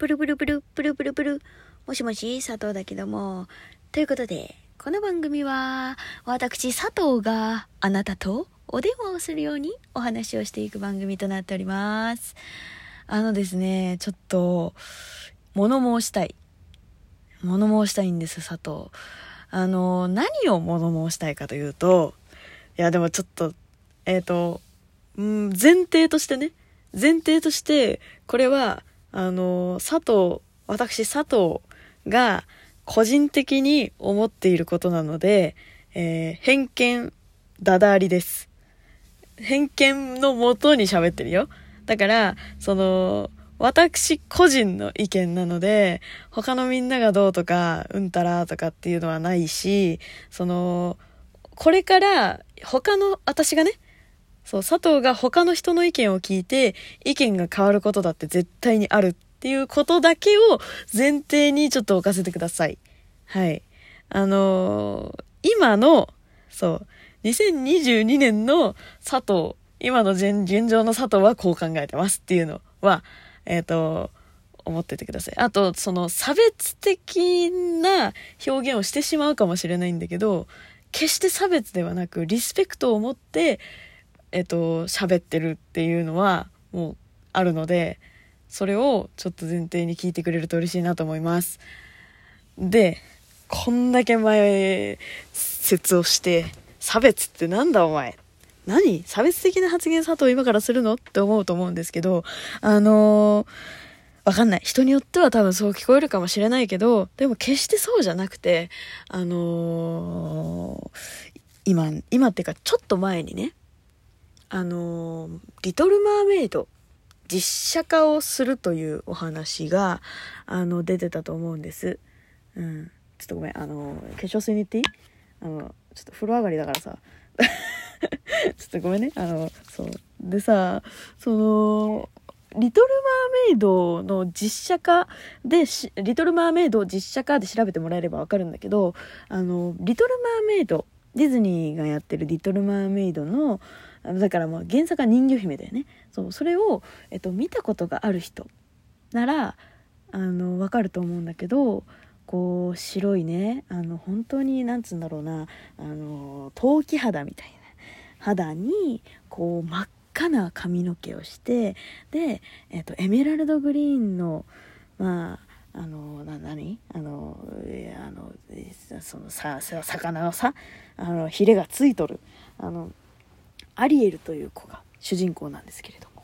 プルプルプル、プルプルプル。もしもし、佐藤だけども。ということで、この番組は、私佐藤があなたとお電話をするようにお話をしていく番組となっております。あのですね、ちょっと、物申したい。物申したいんです、佐藤。あの、何を物申したいかというと、いや、でもちょっと、えっ、ー、と、うん、前提としてね、前提として、これは、あの、佐藤、私佐藤が個人的に思っていることなので、えー、偏見、だだありです。偏見のもとに喋ってるよ。だから、その、私個人の意見なので、他のみんながどうとか、うんたらとかっていうのはないし、その、これから他の、私がね、そう、佐藤が他の人の意見を聞いて、意見が変わることだって絶対にあるっていうことだけを前提にちょっと置かせてください。はい。あのー、今の、そう、2022年の佐藤、今の現状の佐藤はこう考えてますっていうのは、えっ、ー、と、思っててください。あと、その差別的な表現をしてしまうかもしれないんだけど、決して差別ではなく、リスペクトを持って、えっと、喋ってるっていうのはもうあるので、それをちょっと前提に聞いてくれると嬉しいなと思います。で、こんだけ前説をして、差別ってなんだお前？何？差別的な発言佐藤今からするの？って思うと思うんですけど、あのー、わかんない。人によっては多分そう聞こえるかもしれないけど、でも決してそうじゃなくて、あのー、今、今っていうかちょっと前にね、あの、リトル・マーメイド実写化をするというお話が、あの、出てたと思うんです。うん。ちょっとごめん、あの、化粧水に行っていい？あの、ちょっと風呂上がりだからさ。ちょっとごめんね。あの、そう。でさ、その、リトル・マーメイドの実写化でリトル・マーメイド実写化で調べてもらえればわかるんだけど、あの、リトル・マーメイド、ディズニーがやってるリトル・マーメイドの、だからまあ原作は人魚姫だよね。そうそれを、えっと、見たことがある人ならあの分かると思うんだけどこう白いねあの本当になんつうんだろうなあの陶器肌みたいな肌にこう真っ赤な髪の毛をしてで、えっと、エメラルドグリーンのまああのな何？あのあのそのさ魚のさあのヒレがついとるあのアリエルという子が主人公なんですけれども。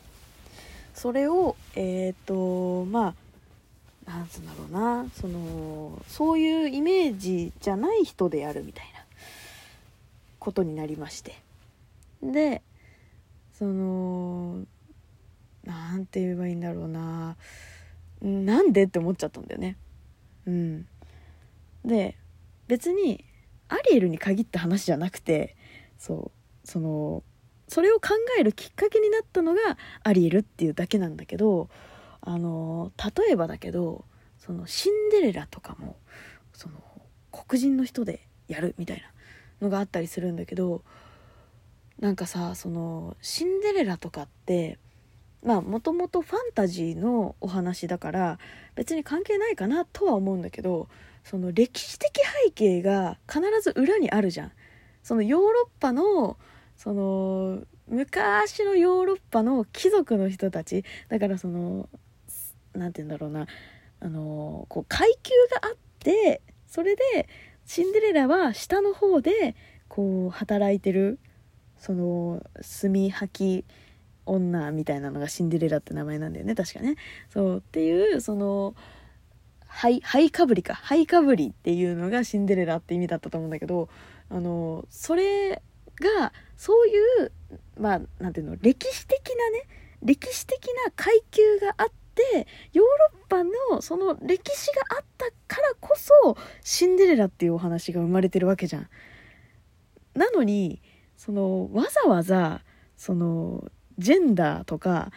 それをえっ、ー、とまあなんつうんだろうな。そのそういうイメージじゃない人でやるみたいなことになりまして。でそのなんて言えばいいんだろうな。なんでって思っちゃったんだよね。うん。で別にアリエルに限った話じゃなくてそうそのそれを考えるきっかけになったのがアリエルっていうだけなんだけどあの例えばだけどそのシンデレラとかもその黒人の人でやるみたいなのがあったりするんだけどなんかさそのシンデレラとかってまあもともとファンタジーのお話だから別に関係ないかなとは思うんだけどその歴史的背景が必ず裏にあるじゃん。そのヨーロッパのその昔のヨーロッパの貴族の人たちだからその何て言うんだろうなあのこう階級があってそれでシンデレラは下の方でこう働いてるその炭履き女みたいなのがシンデレラって名前なんだよね確かね。そうっていうそのハイハイかぶりかハイかぶりっていうのがシンデレラって意味だったと思うんだけどあのそれがそういうまあ何ていうの歴史的なね歴史的な階級があってヨーロッパのその歴史があったからこそシンデレラっていうお話が生まれてるわけじゃん。なのにそのわざわざそのジェンダーとか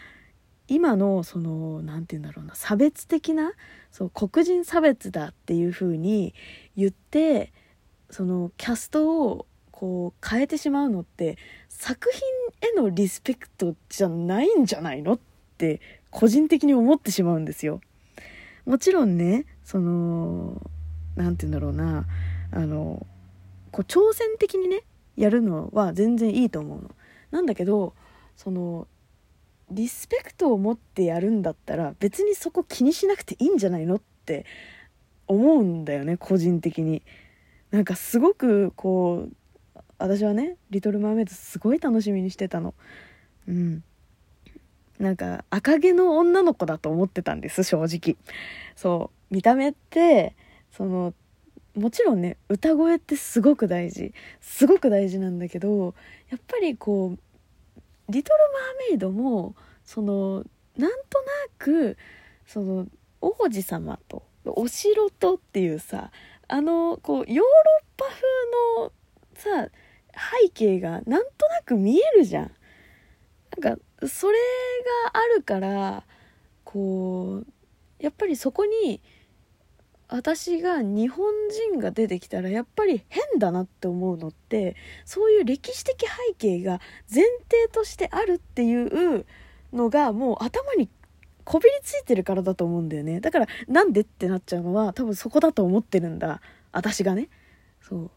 今のその何て言うんだろうな差別的なそう黒人差別だっていう風に言ってそのキャストをこう変えてしまうのって作品へのリスペクトじゃないんじゃないのって個人的に思ってしまうんですよ。もちろんねその何て言うんだろうなあのこう挑戦的にねやるのは全然いいと思うの。なんだけどそのリスペクトを持ってやるんだったら別にそこ気にしなくていいんじゃないのって思うんだよね個人的に。なんかすごくこう私はね「リトル・マーメイド」すごい楽しみにしてたの。うん、なんか赤毛の女の子だと思ってたんです正直。そう。見た目ってそのもちろんね歌声ってすごく大事。すごく大事なんだけどやっぱりこう「リトル・マーメイドも」そのなんとなくその王子様とお城とっていうさあのこうヨーロッパ風のさ背景がなんとなく見えるじゃん。なんかそれがあるからこうやっぱりそこに私が日本人が出てきたらやっぱり変だなって思うのってそういう歴史的背景が前提としてあるっていうのがもう頭にこびりついてるからだと思うんだよね。だからなんでってなっちゃうのは多分そこだと思ってるんだ。私がね。そう。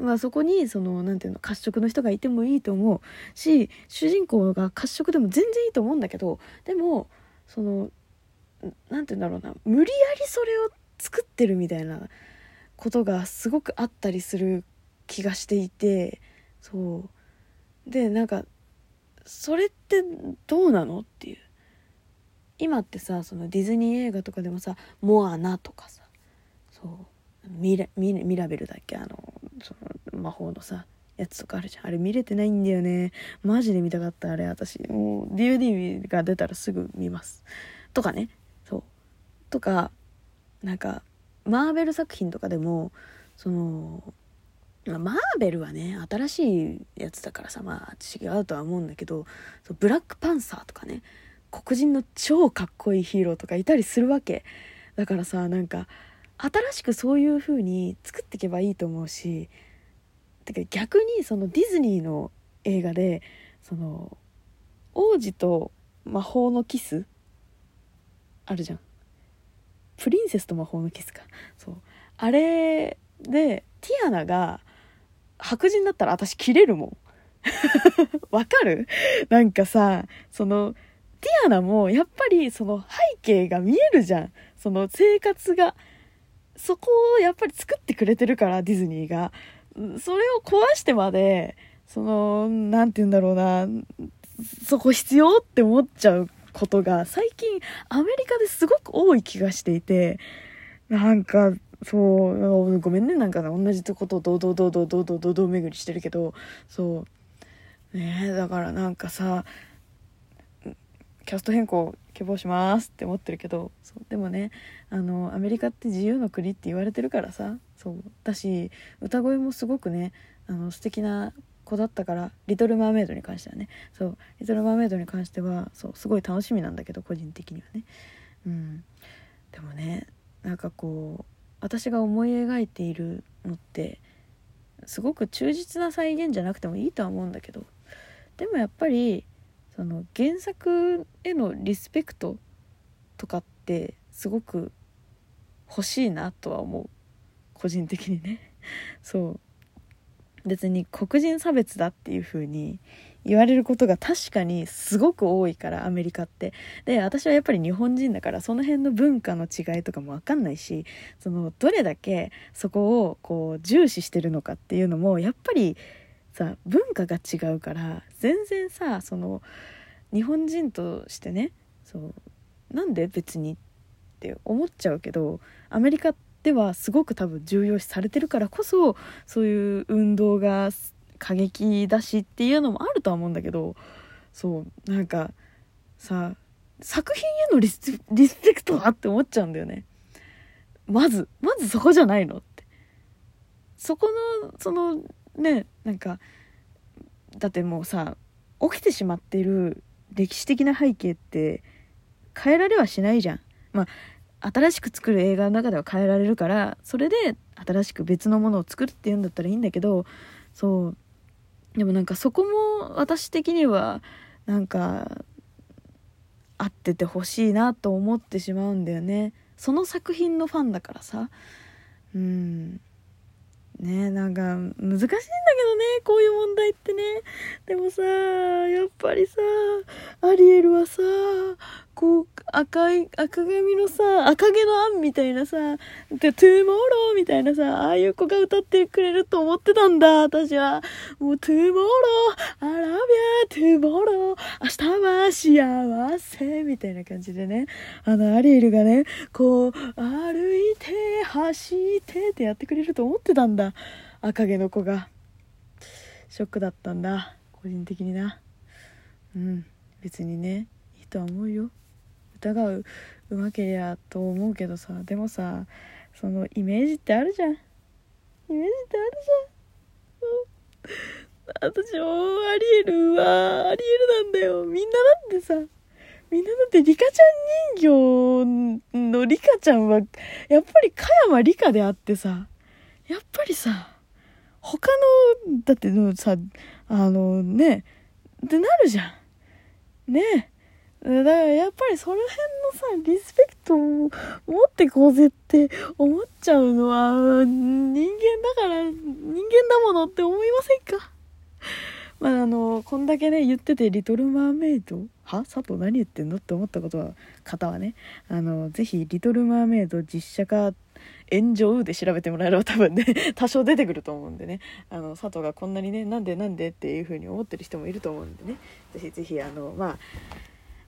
まあそこにその何て言うの褐色の人がいてもいいと思うし主人公が褐色でも全然いいと思うんだけどでもその何て言うんだろうな無理やりそれを作ってるみたいなことがすごくあったりする気がしていてそう。でなんかそれってどうなのっていう。今ってさそのディズニー映画とかでもさ「モアナ」とかさそう。ミラミミラベルだっけ？あのその魔法のさやつとかあるじゃん。あれ見れてないんだよね。マジで見たかったあれ。私もう DVD が出たらすぐ見ます。とかね。そう。とかなんかマーベル作品とかでもそのマーベルはね新しいやつだからさまあ違うとは思うんだけどブラックパンサーとかね黒人の超かっこいいヒーローとかいたりするわけ。だからさなんか新しくそういう風に作っていけばいいと思うしてか逆にそのディズニーの映画でその王子と魔法のキスあるじゃん。プリンセスと魔法のキスか。そう。あれでティアナが白人だったら私切れるもん。わかる？なんかさそのティアナもやっぱりその背景が見えるじゃん。その生活がそこをやっぱり作ってくれてるからディズニーが。それを壊してまでその何て言うんだろうなそこ必要って思っちゃうことが最近アメリカですごく多い気がしていてなんかそうごめんねなんか同じことを堂々堂々堂々堂々巡りしてるけどそう。ねだからなんかさキャスト変更希望しますって思ってるけどそうでもねあのアメリカって自由の国って言われてるからさそうだし歌声もすごくねあの素敵な子だったから「リトル・マーメイド」に関してはねそう「リトル・マーメイド」に関してはそうすごい楽しみなんだけど個人的にはね。うん。でもねなんかこう私が思い描いているのってすごく忠実な再現じゃなくてもいいとは思うんだけどでもやっぱりその原作へのリスペクトとかってすごく欲しいなとは思う。個人的にね。そう。別に黒人差別だっていう風に言われることが確かにすごく多いからアメリカって。で私はやっぱり日本人だからその辺の文化の違いとかも分かんないしそのどれだけそこをこう重視してるのかっていうのもやっぱりさ文化が違うから全然さその日本人としてねそうなんで別にって思っちゃうけどアメリカではすごく多分重要視されてるからこそそういう運動が過激だしっていうのもあるとは思うんだけどそうなんかさ作品へのリスリスペクトはって思っちゃうんだよね。まずまずそこじゃないのって。そこのそのねなんかだってもうさ起きてしまってる歴史的な背景って変えられはしないじゃん。まあ新しく作る映画の中では変えられるからそれで新しく別のものを作るっていうんだったらいいんだけどそう。でもなんかそこも私的にはなんか合っててほしいなと思ってしまうんだよね。その作品のファンだからさ。うん。ねなんか難しいんだけどねこういう問題ってね。でもさやっぱりさアリエルはさこう赤い赤髪のさ赤毛のアンみたいなさで tomorrow みたいなさああいう子が歌ってくれると思ってたんだ私は。もう tomorrow I love ya tomorrow 明日は幸せみたいな感じでね。あのアリエルがねこう歩いて走ってってやってくれると思ってたんだ。赤毛の子が。ショックだったんだ。個人的にな。うん。別にね。いいとは思うよ。疑う。うまけりゃと思うけどさ。でもさそのイメージってあるじゃん。イメージってあるじゃん、うん、私もアリエルはアリエルなんだよ。みんなだってさ。みんなだってリカちゃん人形のリカちゃんはやっぱり加山リカであってさやっぱりさ他のだってさあのねってなるじゃん。ね。えだからやっぱりその辺のさリスペクトを持ってこうぜって思っちゃうのは人間だから人間だものって思いませんか？まああのこんだけね言ってて「リトル・マーメイド」は？佐藤何言ってんの？って思ったことは方はねあのぜひ「リトル・マーメイド」実写化炎上で調べてもらえれば多分ね 多少出てくると思うんでね。あの佐藤がこんなにねなんでなんで？っていう風に思ってる人もいると思うんでね。ぜひぜひあのまあ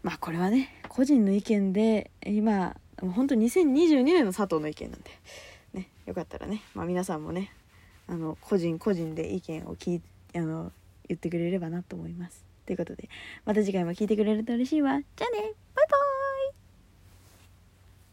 まあこれはね個人の意見で今本当2022年の佐藤の意見なんでねよかったらね、まあ、皆さんもねあの個人個人で意見を聞いあの言ってくれればなと思います。ということでまた次回も聞いてくれると嬉しいわ。じゃあねバイバーイ